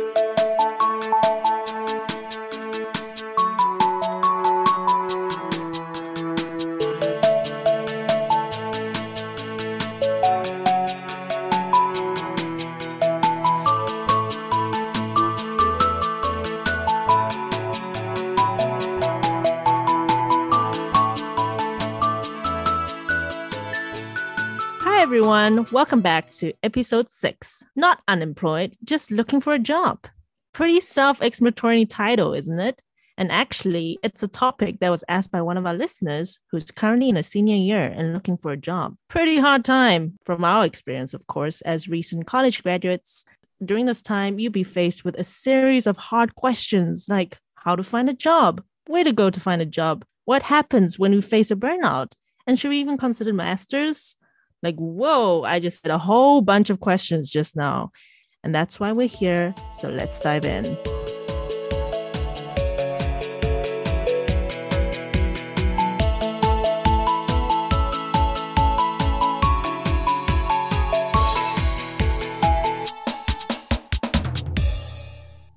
everyone. Welcome back to episode six. Not unemployed, just looking for a job. Pretty self explanatory title, isn't it? And actually, it's a topic that was asked by one of our listeners who's currently in a senior year and looking for a job. Pretty hard time from our experience, of course, as recent college graduates. During this time, you'll be faced with a series of hard questions like how to find a job, where to go to find a job, what happens when we face a burnout, and should we even consider masters? Like, whoa, I just had a whole bunch of questions just now. And that's why we're here. So let's dive in.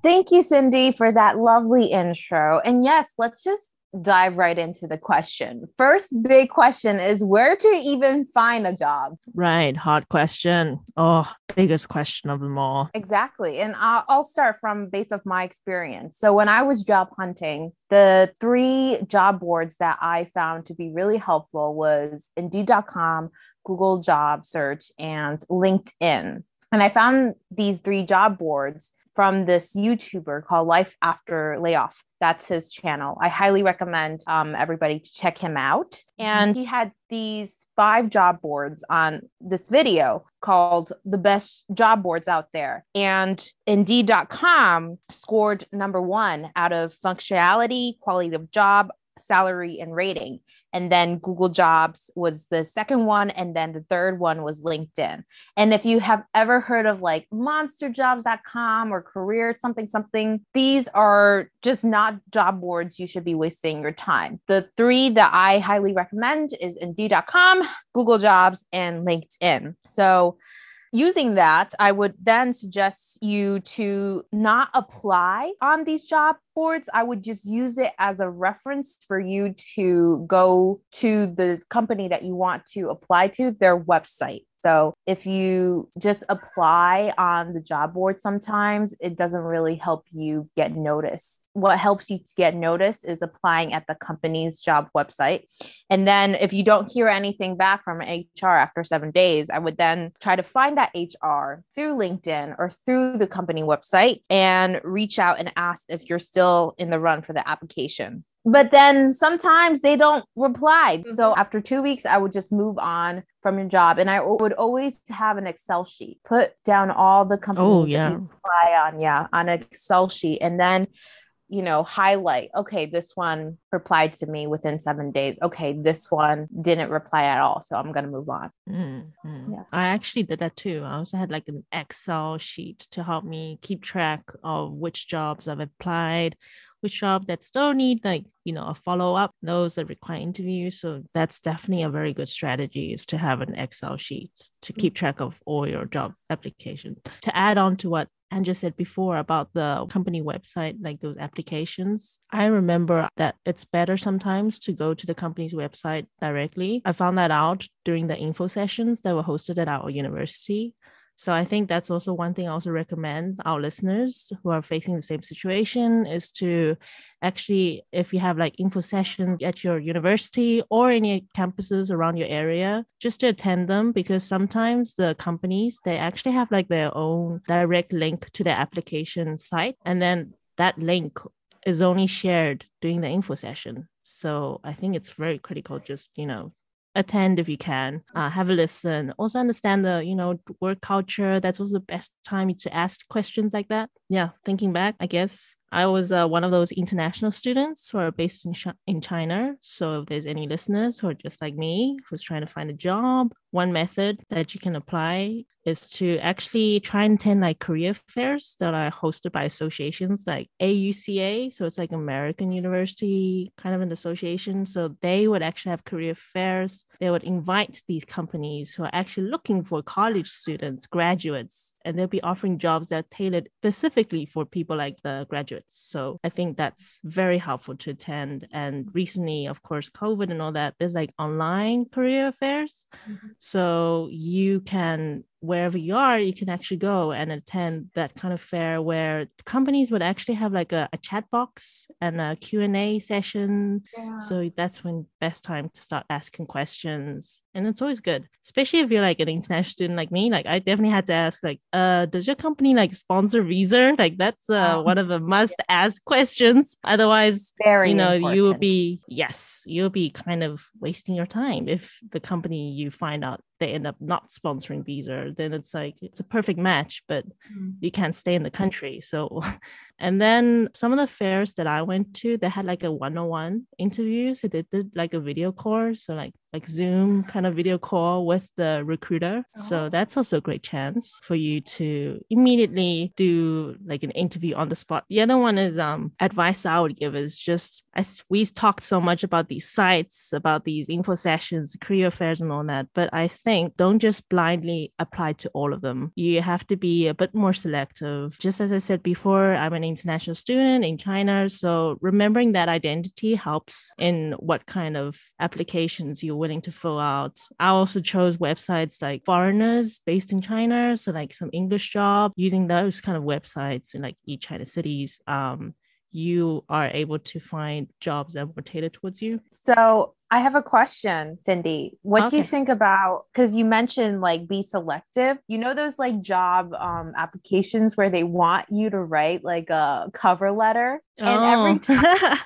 Thank you, Cindy, for that lovely intro. And yes, let's just dive right into the question. First big question is where to even find a job? Right, hard question. Oh, biggest question of them all. Exactly. And I'll, I'll start from base of my experience. So when I was job hunting, the three job boards that I found to be really helpful was indeed.com, Google Job Search, and LinkedIn. And I found these three job boards from this YouTuber called Life After Layoff. That's his channel. I highly recommend um, everybody to check him out. Mm-hmm. And he had these five job boards on this video called The Best Job Boards Out There. And Indeed.com scored number one out of functionality, quality of job, salary, and rating and then Google Jobs was the second one, and then the third one was LinkedIn. And if you have ever heard of like monsterjobs.com or career something something, these are just not job boards you should be wasting your time. The three that I highly recommend is Indeed.com, Google Jobs, and LinkedIn. So using that, I would then suggest you to not apply on these job boards. I would just use it as a reference for you to go to the company that you want to apply to, their website. So if you just apply on the job board sometimes, it doesn't really help you get noticed. What helps you to get noticed is applying at the company's job website. And then if you don't hear anything back from HR after seven days, I would then try to find that HR through LinkedIn or through the company website and reach out and ask if you're still in the run for the application but then sometimes they don't reply. Mm-hmm. So after two weeks, I would just move on from your job. And I would always have an Excel sheet, put down all the companies oh, yeah. that you apply on, yeah, on an Excel sheet. And then, you know, highlight, okay, this one replied to me within seven days. Okay, this one didn't reply at all. So I'm going to move on. Mm-hmm. Yeah. I actually did that too. I also had like an Excel sheet to help me keep track of which jobs I've applied which job that still need like you know a follow-up those that require interviews so that's definitely a very good strategy is to have an excel sheet to mm. keep track of all your job applications to add on to what Andrea said before about the company website, like those applications. I remember that it's better sometimes to go to the company's website directly. I found that out during the info sessions that were hosted at our university. So I think that's also one thing I also recommend our listeners who are facing the same situation is to actually, if you have like info sessions at your university or any campuses around your area, just to attend them because sometimes the companies they actually have like their own direct link to their application site. And then that link is only shared during the info session. So I think it's very critical just, you know, attend if you can uh, have a listen. Also understand the you know work culture. That's also the best time to ask questions like that. Yeah thinking back i guess I was uh, one of those international students who are based in, Sh- in China. So if there's any listeners who are just like me, who's trying to find a job, one method that you can apply is to actually try and attend like career fairs that are hosted by associations like AUCA. So it's like American University kind of an association. So they would actually have career fairs. They would invite these companies who are actually looking for college students, graduates and they'll be offering jobs that are tailored specifically for people like the graduates. So I think that's very helpful to attend. And recently, of course, COVID and all that, there's like online career fairs. Mm-hmm. So you can wherever you are, you can actually go and attend that kind of fair where companies would actually have like a, a chat box and a Q&A session. Yeah. So that's when best time to start asking questions. And it's always good, especially if you're like an international student like me. Like I definitely had to ask like, uh, does your company like sponsor visa? Like that's uh, one of the must ask questions. Otherwise, Very you know, important. you will be, yes, you'll be kind of wasting your time if the company you find out they end up not sponsoring visa then it's like it's a perfect match but mm. you can't stay in the country so and then some of the fairs that i went to they had like a one-on-one interview so they did like a video course so like like Zoom kind of video call with the recruiter. Oh. So that's also a great chance for you to immediately do like an interview on the spot. The other one is um advice I would give is just as we talked so much about these sites, about these info sessions, career fairs and all that, but I think don't just blindly apply to all of them. You have to be a bit more selective. Just as I said before, I'm an international student in China, so remembering that identity helps in what kind of applications you're willing to fill out. I also chose websites like foreigners based in China, so like some English job. Using those kind of websites in like eChina Cities, um, you are able to find jobs that more tailored towards you. So I have a question, Cindy. What okay. do you think about because you mentioned like be selective? You know those like job um, applications where they want you to write like a cover letter, oh. and oh. every time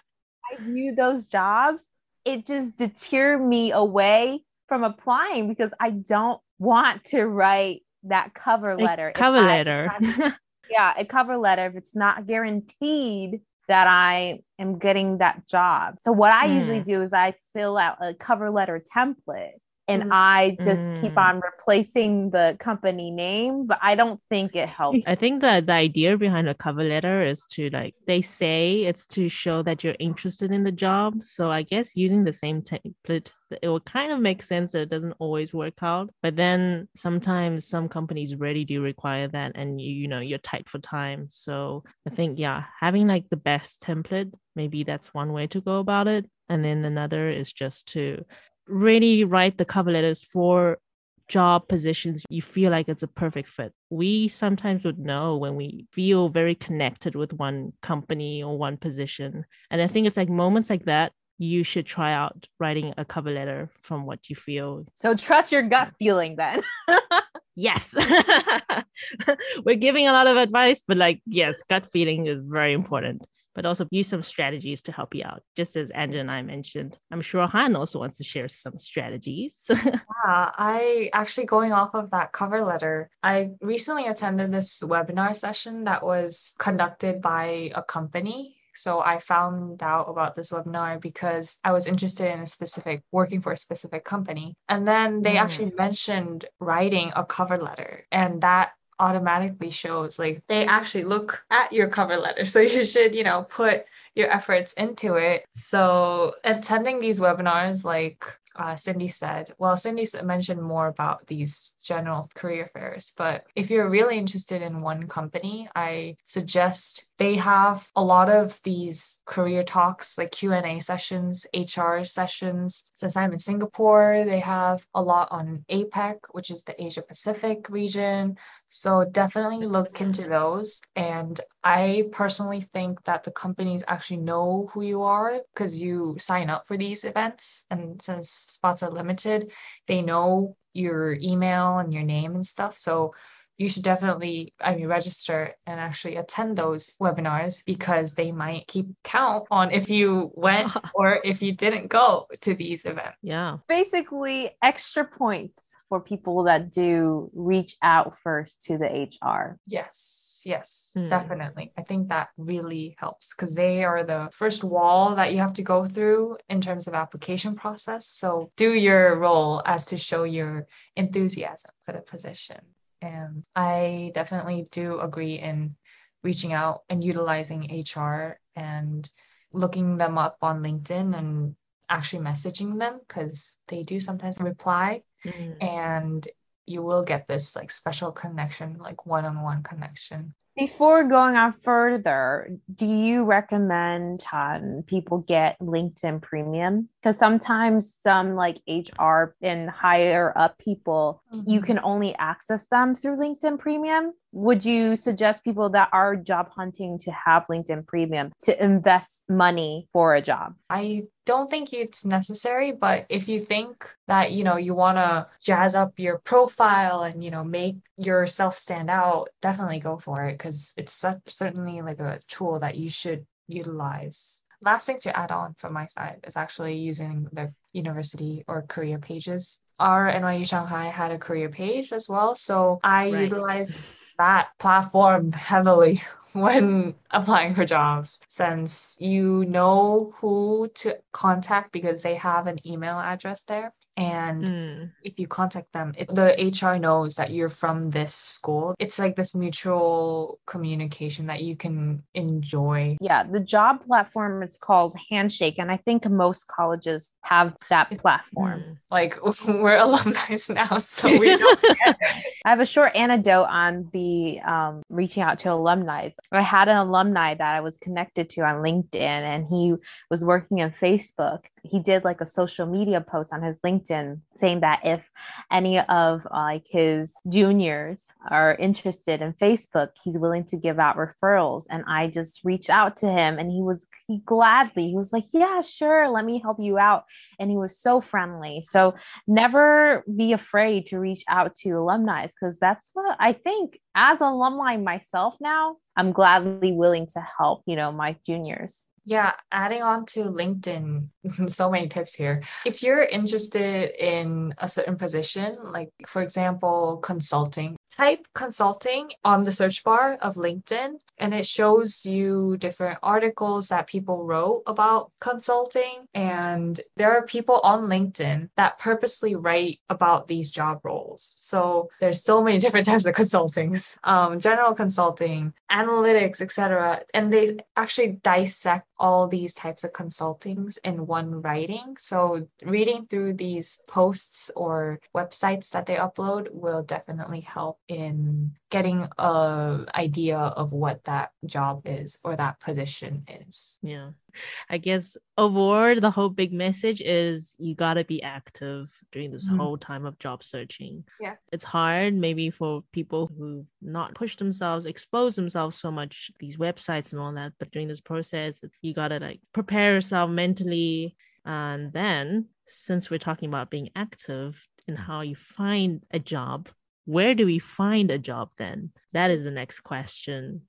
I view those jobs, it just deter me away from applying because I don't want to write that cover letter. A cover letter. yeah, a cover letter if it's not guaranteed that I am getting that job. So what I mm. usually do is I fill out a cover letter template and mm. I just mm. keep on replacing the company name, but I don't think it helps. I think that the idea behind a cover letter is to like they say it's to show that you're interested in the job. So I guess using the same template, it will kind of make sense that it doesn't always work out. But then sometimes some companies really do require that, and you you know you're tight for time. So I think yeah, having like the best template, maybe that's one way to go about it. And then another is just to really write the cover letters for job positions you feel like it's a perfect fit. We sometimes would know when we feel very connected with one company or one position. And I think it's like moments like that you should try out writing a cover letter from what you feel. So trust your gut feeling then. yes. We're giving a lot of advice, but like, yes, gut feeling is very important but also use some strategies to help you out. Just as Andrew and I mentioned, I'm sure Han also wants to share some strategies. yeah, I actually going off of that cover letter, I recently attended this webinar session that was conducted by a company so I found out about this webinar because I was interested in a specific working for a specific company. And then they mm. actually mentioned writing a cover letter. And that automatically shows like they actually look at your cover letter. So you should you know put your efforts into it. So attending these webinars like uh, Cindy said, well, Cindy mentioned more about these general career fairs, but if you're really interested in one company, I suggest they have a lot of these career talks, like Q&A sessions, HR sessions. Since I'm in Singapore, they have a lot on APAC, which is the Asia Pacific region. So definitely look into those. And I personally think that the companies actually know who you are because you sign up for these events. And since spots are limited, they know your email and your name and stuff. So you should definitely, I mean, register and actually attend those webinars because they might keep count on if you went or if you didn't go to these events. Yeah. Basically, extra points for people that do reach out first to the HR. Yes, yes, mm. definitely. I think that really helps because they are the first wall that you have to go through in terms of application process. So do your role as to show your enthusiasm for the position. And I definitely do agree in reaching out and utilizing HR and looking them up on LinkedIn and actually messaging them because they do sometimes reply. Mm. And you will get this like special connection, like one-on-one connection. Before going on further, do you recommend um, people get LinkedIn Premium? Because sometimes some like HR and higher up people, mm-hmm. you can only access them through LinkedIn Premium. Would you suggest people that are job hunting to have LinkedIn Premium to invest money for a job? I don't think it's necessary, but if you think that, you know, you want to jazz up your profile and, you know, make yourself stand out, definitely go for it because it's such, certainly like a tool that you should utilize. Last thing to add on from my side is actually using the university or career pages. Our NYU Shanghai had a career page as well. So I right. utilized that platform heavily when applying for jobs since you know who to contact because they have an email address there and mm. if you contact them it, the hr knows that you're from this school it's like this mutual communication that you can enjoy. Yeah the job platform is called handshake and i think most colleges have that platform. mm. like we're alumni now so we don't i have a short anecdote on the um, reaching out to alumni i had an alumni that i was connected to on linkedin and he was working on facebook. He did like a social media post on his LinkedIn saying that if any of uh, like his juniors are interested in Facebook, he's willing to give out referrals. And I just reached out to him and he was he gladly, he was like, Yeah, sure, let me help you out. And he was so friendly. So never be afraid to reach out to alumni because that's what I think as alumni myself now, I'm gladly willing to help, you know, my juniors. Yeah, adding on to LinkedIn, so many tips here. If you're interested in a certain position, like for example, consulting, type consulting on the search bar of LinkedIn and it shows you different articles that people wrote about consulting. And there are people on LinkedIn that purposely write about these job roles. So there's so many different types of consultings, um, general consulting, analytics, etc. And they actually dissect all these types of consultings in one writing. So reading through these posts or websites that they upload will definitely help in getting a idea of what that job is or that position is. Yeah. I guess overall the whole big message is you got to be active during this mm-hmm. whole time of job searching. Yeah. It's hard maybe for people who not push themselves, expose themselves so much these websites and all that, but during this process you got to like prepare yourself mentally and then since we're talking about being active and how you find a job where do we find a job then? That is the next question.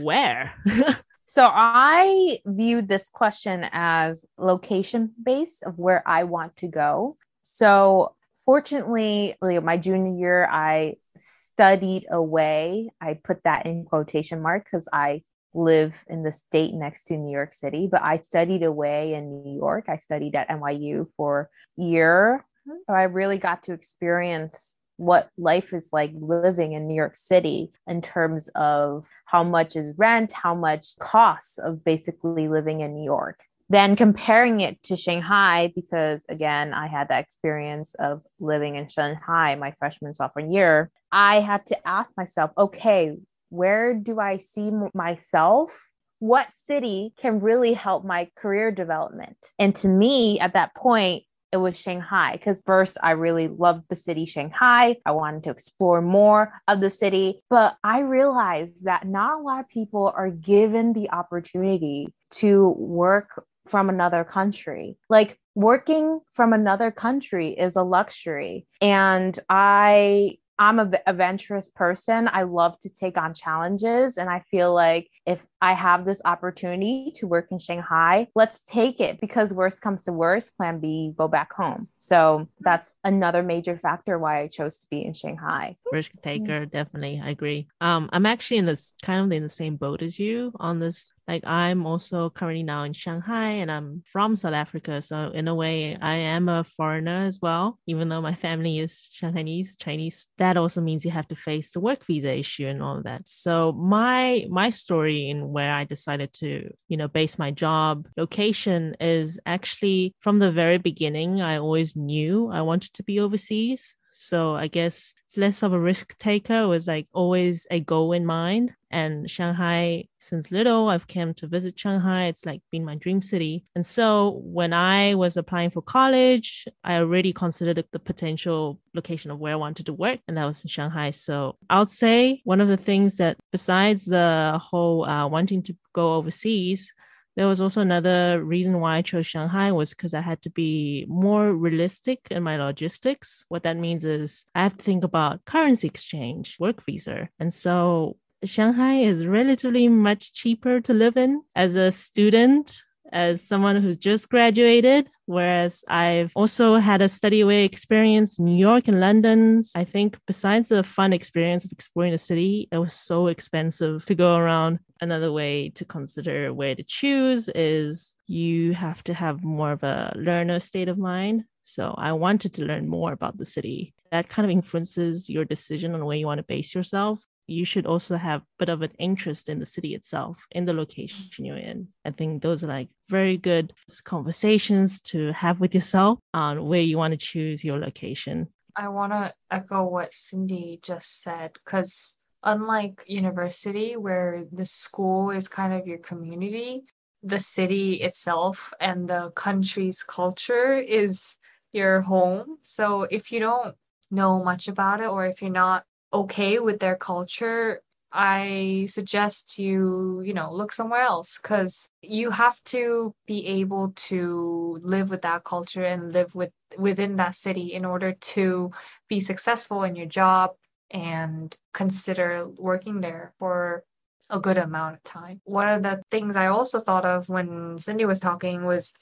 where? so I viewed this question as location based of where I want to go. So fortunately, my junior year, I studied away. I put that in quotation marks because I live in the state next to New York City, but I studied away in New York. I studied at NYU for a year. Mm-hmm. So I really got to experience what life is like living in New York City in terms of how much is rent, how much costs of basically living in New York. Then comparing it to Shanghai, because again, I had that experience of living in Shanghai my freshman sophomore year, I had to ask myself, okay, where do I see myself what city can really help my career development? And to me, at that point, it was Shanghai because first I really loved the city Shanghai. I wanted to explore more of the city, but I realized that not a lot of people are given the opportunity to work from another country. Like working from another country is a luxury. And I I'm a adventurous person. I love to take on challenges. And I feel like if I have this opportunity to work in Shanghai, let's take it because worst comes to worst, plan B, go back home. So that's another major factor why I chose to be in Shanghai. Risk taker, definitely. I agree. Um, I'm actually in this kind of in the same boat as you on this like I'm also currently now in Shanghai and I'm from South Africa. So in a way, I am a foreigner as well, even though my family is Shanghainese, Chinese. That also means you have to face the work visa issue and all of that. So my my story in where I decided to, you know, base my job location is actually from the very beginning, I always knew I wanted to be overseas. So I guess it's less of a risk taker. It was like always a goal in mind. And Shanghai, since little, I've come to visit Shanghai. It's like been my dream city. And so when I was applying for college, I already considered the potential location of where I wanted to work, and that was in Shanghai. So I would say one of the things that, besides the whole uh, wanting to go overseas, there was also another reason why I chose Shanghai was because I had to be more realistic in my logistics. What that means is I have to think about currency exchange, work visa. And so Shanghai is relatively much cheaper to live in as a student as someone who's just graduated, whereas I've also had a study away experience in New York and London. I think besides the fun experience of exploring the city, it was so expensive to go around. Another way to consider where to choose is you have to have more of a learner state of mind. So I wanted to learn more about the city. That kind of influences your decision on where you want to base yourself you should also have a bit of an interest in the city itself, in the location you're in. I think those are like very good conversations to have with yourself on where you want to choose your location. I want to echo what Cindy just said because unlike university, where the school is kind of your community, the city itself and the country's culture is your home. So if you don't know much about it or if you're not okay with their culture, I suggest you, you know, look somewhere else because you have to be able to live with that culture and live with within that city in order to be successful in your job and consider working there for a good amount of time. One of the things I also thought of when Cindy was talking was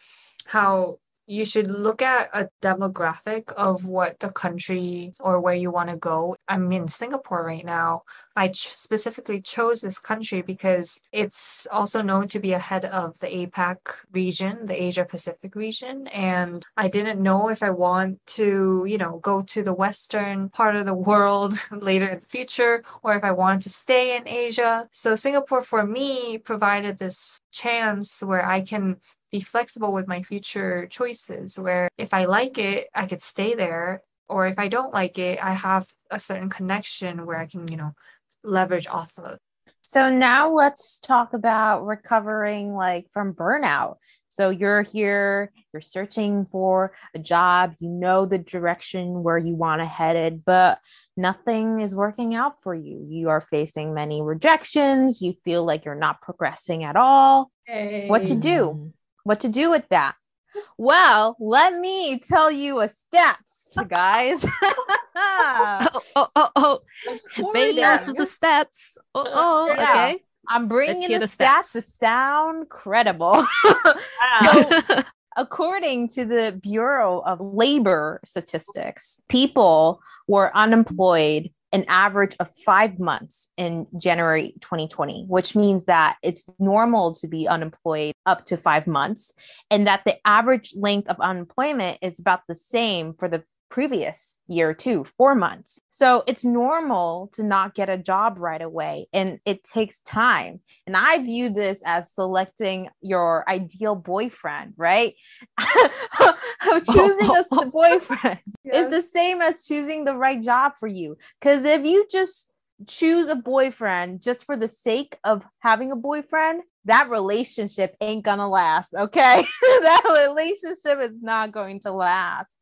how you should look at a demographic of what the country or where you want to go. I'm in Singapore right now. I ch- specifically chose this country because it's also known to be ahead of the APAC region, the Asia Pacific region. And I didn't know if I want to, you know, go to the Western part of the world later in the future or if I wanted to stay in Asia. So Singapore for me provided this chance where I can be flexible with my future choices where if I like it, I could stay there. Or if I don't like it, I have a certain connection where I can, you know, leverage off of. So now let's talk about recovering like from burnout. So you're here, you're searching for a job, you know the direction where you want to headed, but nothing is working out for you. You are facing many rejections, you feel like you're not progressing at all. Hey. What to do? What to do with that? Well, let me tell you a stats, guys. oh, oh, oh, oh. oh. Bangers with the stats. Oh, oh yeah. okay. I'm bringing the, the stats. stats. to sound credible. so, according to the Bureau of Labor Statistics, people were unemployed an average of five months in January 2020, which means that it's normal to be unemployed up to five months, and that the average length of unemployment is about the same for the previous year too, four months. So it's normal to not get a job right away and it takes time. And I view this as selecting your ideal boyfriend, right? choosing a boyfriend is the same as choosing the right job for you. Because if you just choose a boyfriend just for the sake of having a boyfriend, that relationship ain't gonna last, okay? that relationship is not going to last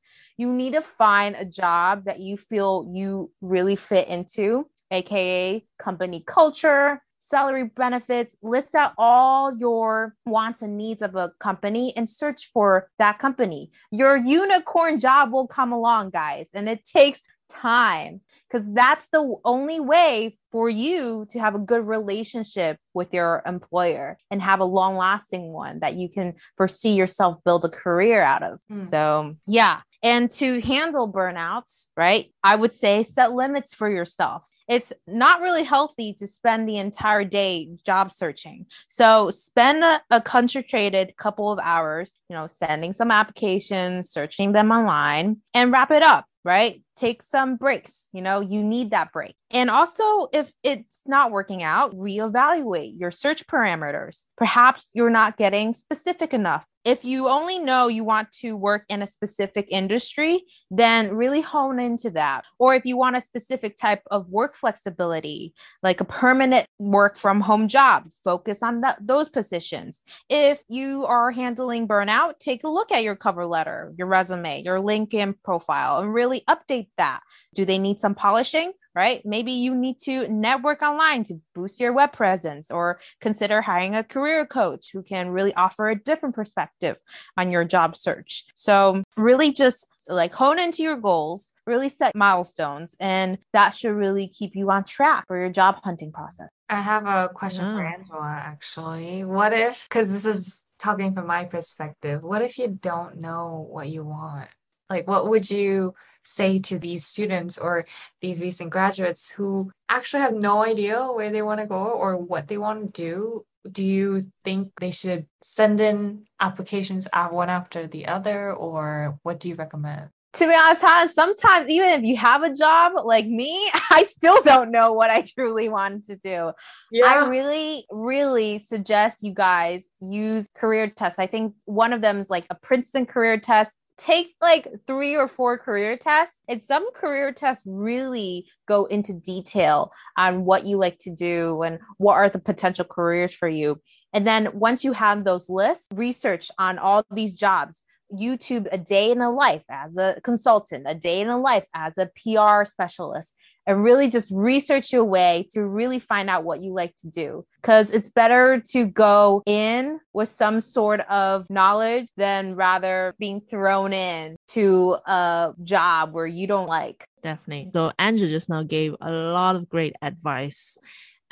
you need to find a job that you feel you really fit into, aka company culture, salary benefits, list out all your wants and needs of a company and search for that company. Your unicorn job will come along, guys, and it takes time because that's the only way for you to have a good relationship with your employer and have a long lasting one that you can foresee yourself build a career out of. Mm. So, yeah. And to handle burnouts, right, I would say set limits for yourself it's not really healthy to spend the entire day job searching. So spend a, a, concentrated couple of hours, you know, sending some applications, searching them online, and wrap it up, right? Take some breaks. You know, you need that break. And also, if it's not working out, reevaluate your search parameters. Perhaps you're not getting specific enough if you only know you want to work in a specific industry, then really hone into that. Or if you want a specific type of work flexibility, like a permanent work from home job, focus on that, those positions. If you are handling burnout, take a look at your cover letter, your resume, your LinkedIn profile, and really update that. Do they need some polishing? right? Maybe you need to network online to boost your web presence or consider hiring a career coach who can really offer a different perspective on your job search. So, really just like hone into your goals, really set milestones, and that should really keep you on track for your job hunting process. I have a question for mm. Angela actually. What if, because this is talking from my perspective, what if you don't know what you want? Like, what would you say to these students or these recent graduates who actually have no idea where they want to go or what they want to do? Do you think they should send in applications one after the other, or what do you recommend? to be honest, Han, sometimes even if you have a job like me, I still don't know what I truly want to do. Yeah. I really, really suggest you guys use career tests. I think one of them is like a Princeton career test take like three or four career tests and some career tests really go into detail on what you like to do and what are the potential careers for you. And then once you have those lists research on all these jobs YouTube a day in a life as a consultant, a day in a life as a PR specialist, and really just research your way to really find out what you like to do. Because it's better to go in with some sort of knowledge than rather being thrown in to a job where you don't like. Definitely. So Angela just now gave a lot of great advice.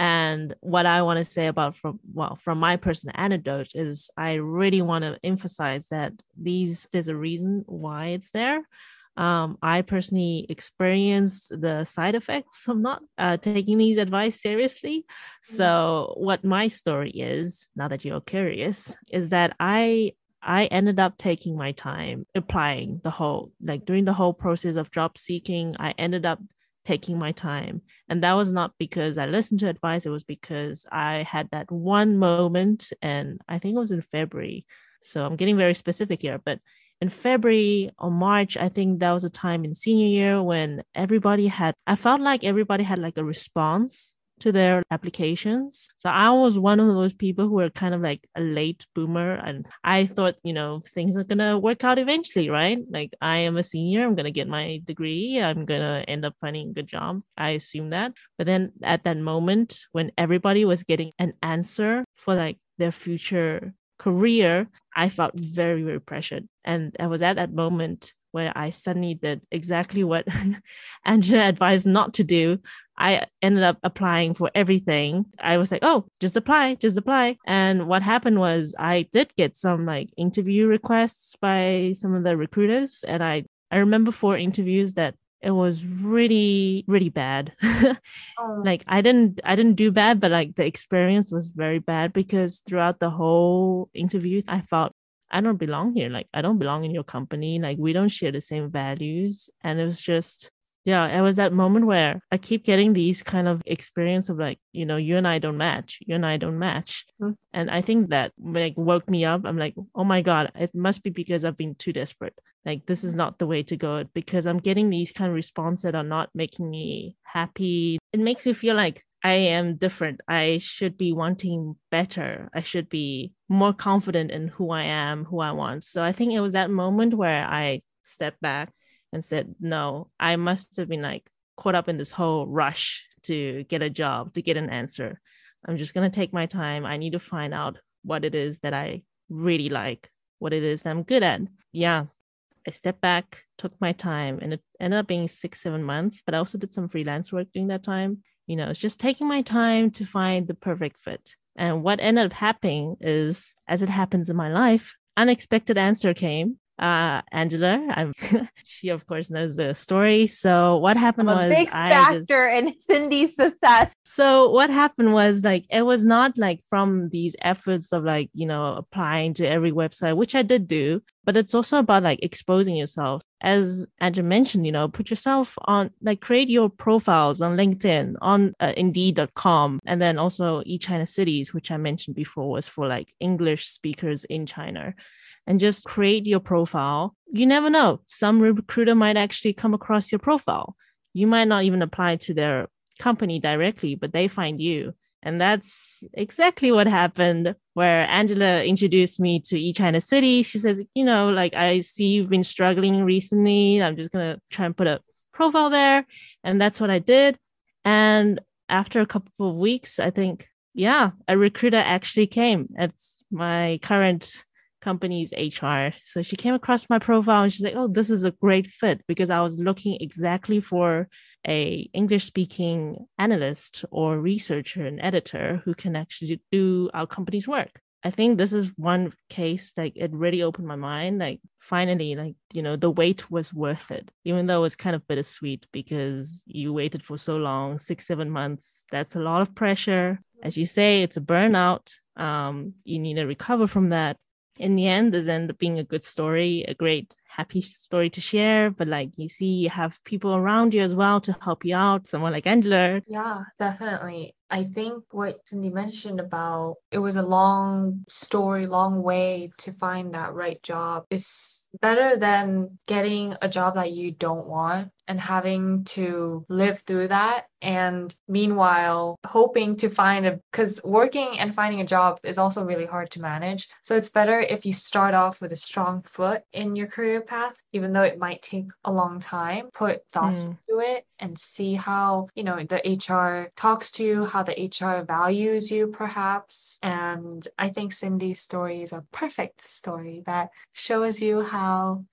And what I want to say about from well, from my personal anecdote is I really want to emphasize that these there's a reason why it's there um, I personally experienced the side effects of not uh, taking these advice seriously. So, what my story is, now that you're curious, is that I I ended up taking my time applying the whole like during the whole process of job seeking. I ended up taking my time, and that was not because I listened to advice. It was because I had that one moment, and I think it was in February. So I'm getting very specific here, but in February or March, I think that was a time in senior year when everybody had, I felt like everybody had like a response to their applications. So I was one of those people who were kind of like a late boomer. And I thought, you know, things are going to work out eventually, right? Like I am a senior, I'm going to get my degree, I'm going to end up finding a good job. I assume that. But then at that moment, when everybody was getting an answer for like their future career, I felt very, very pressured. And I was at that moment where I suddenly did exactly what Angela advised not to do. I ended up applying for everything. I was like, oh, just apply, just apply. And what happened was I did get some like interview requests by some of the recruiters. And I, I remember four interviews that it was really really bad oh. like i didn't i didn't do bad but like the experience was very bad because throughout the whole interview i felt i don't belong here like i don't belong in your company like we don't share the same values and it was just yeah it was that moment where i keep getting these kind of experience of like you know you and i don't match you and i don't match. Mm-hmm. and i think that like woke me up. I'm like oh my god it must be because i've been too desperate. Like this is not the way to go because i'm getting these kind of response that are not making me happy. It makes me feel like i am different. I should be wanting better. I should be more confident in who i am who i want. So i think it was that moment where i stepped back and said, no, I must have been like caught up in this whole rush to get a job, to get an answer. I'm just going to take my time. I need to find out what it is that I really like, what it is that I'm good at. Yeah. I stepped back, took my time, and it ended up being six, seven months. But I also did some freelance work during that time. You know, it's just taking my time to find the perfect fit. And what ended up happening is, as it happens in my life, unexpected answer came uh, Angela. I'm, she of course knows the story. So what happened I'm was a big I factor just, in Cindy's success. So what happened was like it was not like from these efforts of like you know applying to every website, which I did do, but it's also about like exposing yourself. As Angela mentioned, you know, put yourself on, like, create your profiles on LinkedIn, on uh, Indeed.com, and then also eChina Cities, which I mentioned before was for like English speakers in China. And just create your profile. You never know. Some recruiter might actually come across your profile. You might not even apply to their company directly, but they find you. And that's exactly what happened where Angela introduced me to eChina City. She says, you know, like I see you've been struggling recently. I'm just gonna try and put a profile there. And that's what I did. And after a couple of weeks, I think, yeah, a recruiter actually came. It's my current company's HR. So she came across my profile and she's like, "Oh, this is a great fit because I was looking exactly for a english speaking analyst or researcher and editor who can actually do our company's work. I think this is one case like it really opened my mind like finally like you know the wait was worth it even though it was kind of bittersweet because you waited for so long six seven months. That's a lot of pressure. As you say it's a burnout. Um, you need to recover from that in the end this end up being a good story a great happy story to share. But like you see you have people around you as well to help you out someone like angela. Yeah definitely. I think what Cindy mentioned about it was a long story, long way to find that right job. Is better than getting a job that you don't want and having to live through that. And meanwhile, hoping to find a, because working and finding a job is also really hard to manage. So it's better if you start off with a strong foot in your career path, even though it might take a long time, put thoughts mm. to it and see how, you know, the HR talks to you, how the HR values you, perhaps. And I think Cindy's story is a perfect story that shows you how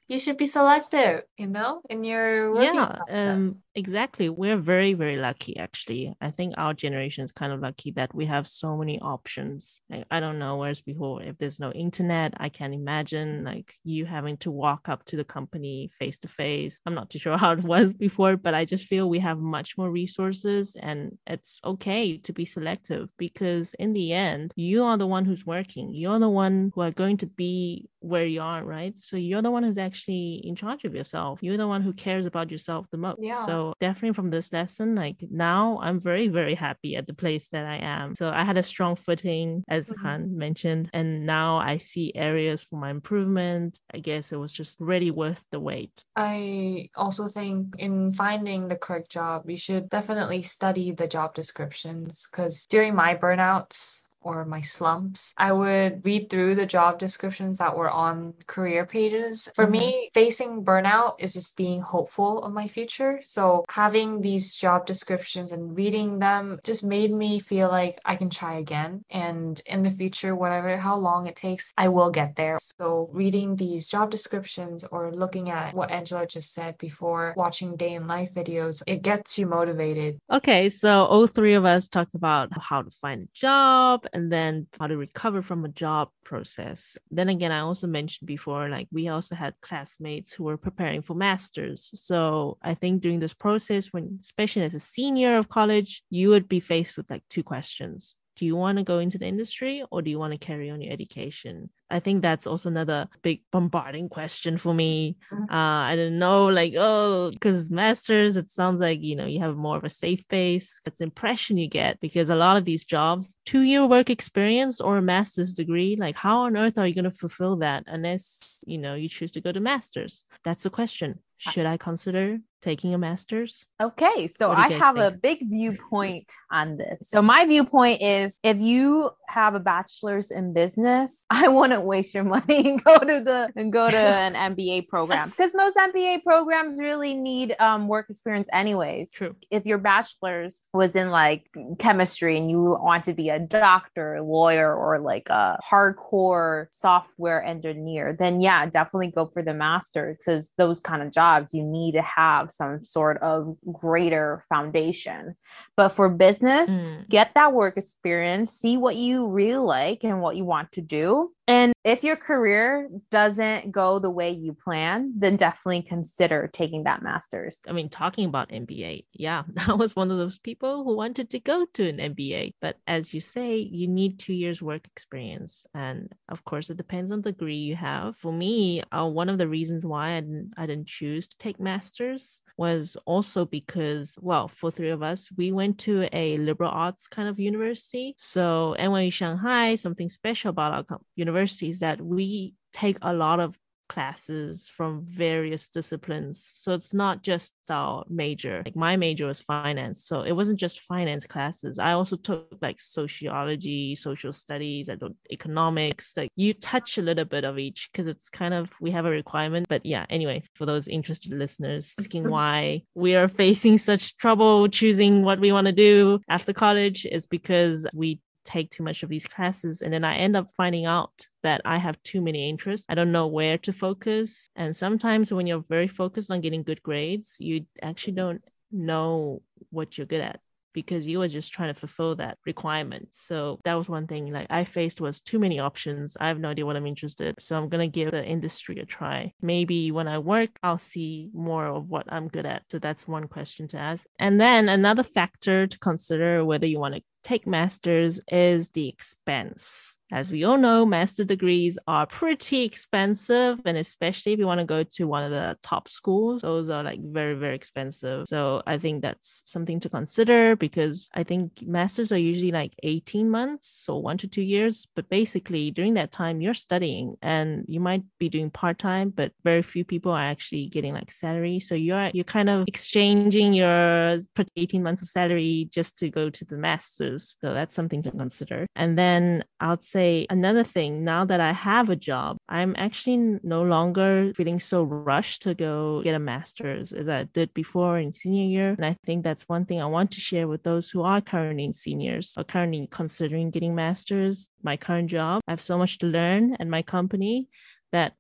you should be selective, you know, in your yeah, um, exactly. We're very, very lucky, actually. I think our generation is kind of lucky that we have so many options. Like, I don't know, whereas before, if there's no internet, I can't imagine like you having to walk up to the company face to face. I'm not too sure how it was before, but I just feel we have much more resources, and it's okay to be selective because in the end, you are the one who's working. You're the one who are going to be where you are, right? So you're the one who's actually in charge of yourself. You're the one who cares about yourself the most. Yeah. So definitely from this lesson, like now I'm very, very happy at the place that I am. So I had a strong footing, as mm-hmm. Han mentioned, and now I see areas for my improvement. I guess it was just really worth the wait. I also think in finding the correct job, you should definitely study the job descriptions because during my burnouts, or my slumps, I would read through the job descriptions that were on career pages. For mm-hmm. me, facing burnout is just being hopeful of my future. So having these job descriptions and reading them just made me feel like I can try again. And in the future, whatever, how long it takes, I will get there. So reading these job descriptions or looking at what Angela just said before, watching day in life videos, it gets you motivated. Okay. So all three of us talked about how to find a job and then how to recover from a job process. Then again, I also mentioned before, like we also had classmates who were preparing for masters. So I think during this process, when especially as a senior of college, you would be faced with like two questions do you want to go into the industry or do you want to carry on your education? I think that's also another big bombarding question for me. Mm-hmm. uh, i don't know like oh because masters it sounds like you know you have more of a safe base. That's the impression you get because a lot of these jobs two year work experience or a master's degree like how on earth are you going to fulfill that unless you know you choose to go to masters? That's the question. Should i consider taking a master's? Okay, so I have think? a big viewpoint on this. So my viewpoint is if you have a bachelor's in business, I wouldn't waste your money and go to the and go to an MBA program because most MBA programs really need um, work experience anyways. True. If your bachelor's was in like chemistry and you want to be a doctor, lawyer, or like a hardcore software engineer, then yeah, definitely go for the master's because those kind of jobs you need to have some sort of greater foundation. But for business, mm. get that work experience, see what you really like and what you want to do And if your career doesn't go the way you plan, then definitely consider taking that master's. I mean, talking about MBA, yeah, I was one of those people who wanted to go to an MBA. But as you say, you need two years work experience. And of course, it depends on the degree you have. For me, uh, one of the reasons why I didn't, I didn't choose to take master's was also because, well, for three of us, we went to a liberal arts kind of university. So NYU Shanghai, something special about our university universities that we take a lot of classes from various disciplines. So it's not just our major. Like my major was finance. So it wasn't just finance classes. I also took like sociology, social studies, I don't economics. Like you touch a little bit of each because it's kind of we have a requirement. But yeah, anyway, for those interested listeners asking why we are facing such trouble choosing what we want to do after college is because we take too much of these classes and then i end up finding out that i have too many interests i don't know where to focus and sometimes when you're very focused on getting good grades you actually don't know what you're good at because you were just trying to fulfill that requirement. So that was one thing like I faced was too many options. I have no idea what I'm interested. So I'm gonna give the industry a try. Maybe when I work, I'll see more of what I'm good at. So that's one question to ask. And then another factor to consider whether you want to take masters is the expense. As we all know, master degrees are pretty expensive, and especially if you want to go to one of the top schools, those are like very, very expensive. So I think that's something to consider because I think masters are usually like 18 months, so one to two years. But basically, during that time, you're studying and you might be doing part time, but very few people are actually getting like salary. So you're you're kind of exchanging your 18 months of salary just to go to the masters so that's something to consider. And then I'd say another thing now that I have a job, I'm actually no longer feeling so rushed to go get a master's as I did before in senior year. And I think that's one thing I want to share with those who are currently seniors or currently considering getting masters. My current job, I have so much to learn and my company that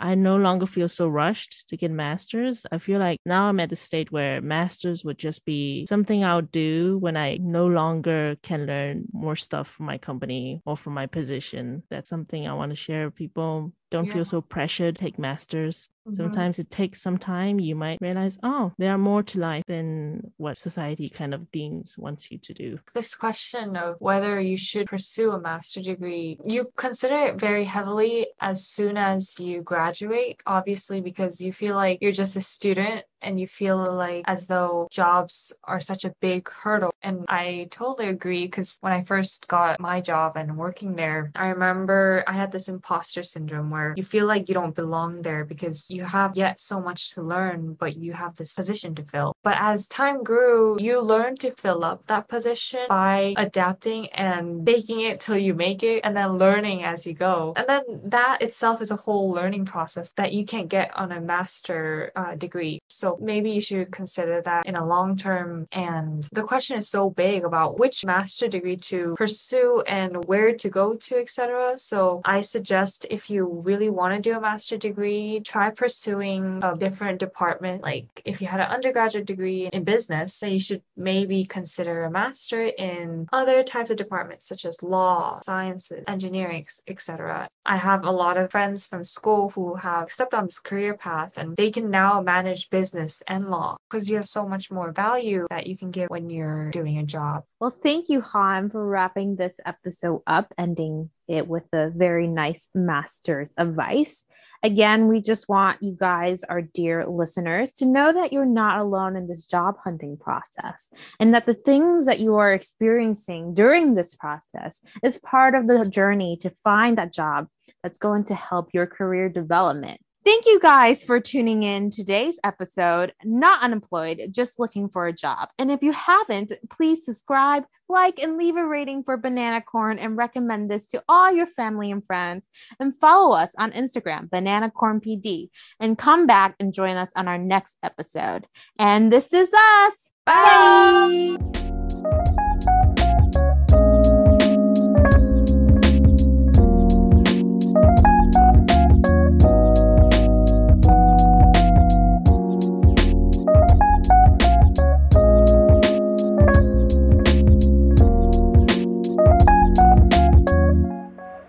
I no longer feel so rushed to get masters. I feel like now I'm at the state where masters would just be something I'll do when I no longer can learn more stuff from my company or from my position. That's something I want to share with people don't yeah. feel so pressured take masters mm-hmm. sometimes it takes some time you might realize oh there are more to life than what society kind of deems wants you to do this question of whether you should pursue a master degree you consider it very heavily as soon as you graduate obviously because you feel like you're just a student and you feel like as though jobs are such a big hurdle. And I totally agree because when I first got my job and working there, I remember I had this imposter syndrome where you feel like you don't belong there because you have yet so much to learn, but you have this position to fill. But as time grew, you learn to fill up that position by adapting and making it till you make it and then learning as you go. And then that itself is a whole learning process that you can't get on a master uh, degree. Maybe you should consider that in a long term. And the question is so big about which master degree to pursue and where to go to, etc. So I suggest if you really want to do a master degree, try pursuing a different department. Like if you had an undergraduate degree in business, then you should maybe consider a master in other types of departments such as law, sciences, engineering, etc. I have a lot of friends from school who have stepped on this career path and they can now manage business business and law because you have so much more value that you can give when you're doing a job. Well, thank you, Han, for wrapping this episode up, ending it with a very nice master's advice. Again, we just want you guys, our dear listeners, to know that you're not alone in this job hunting process and that the things that you are experiencing during this process is part of the journey to find that job that's going to help your career development. Thank you guys for tuning in today's episode. Not unemployed, just looking for a job. And if you haven't, please subscribe, like, and leave a rating for Banana Corn and recommend this to all your family and friends. And follow us on Instagram, Banana Corn PD, and come back and join us on our next episode. And this is us. Bye. Bye.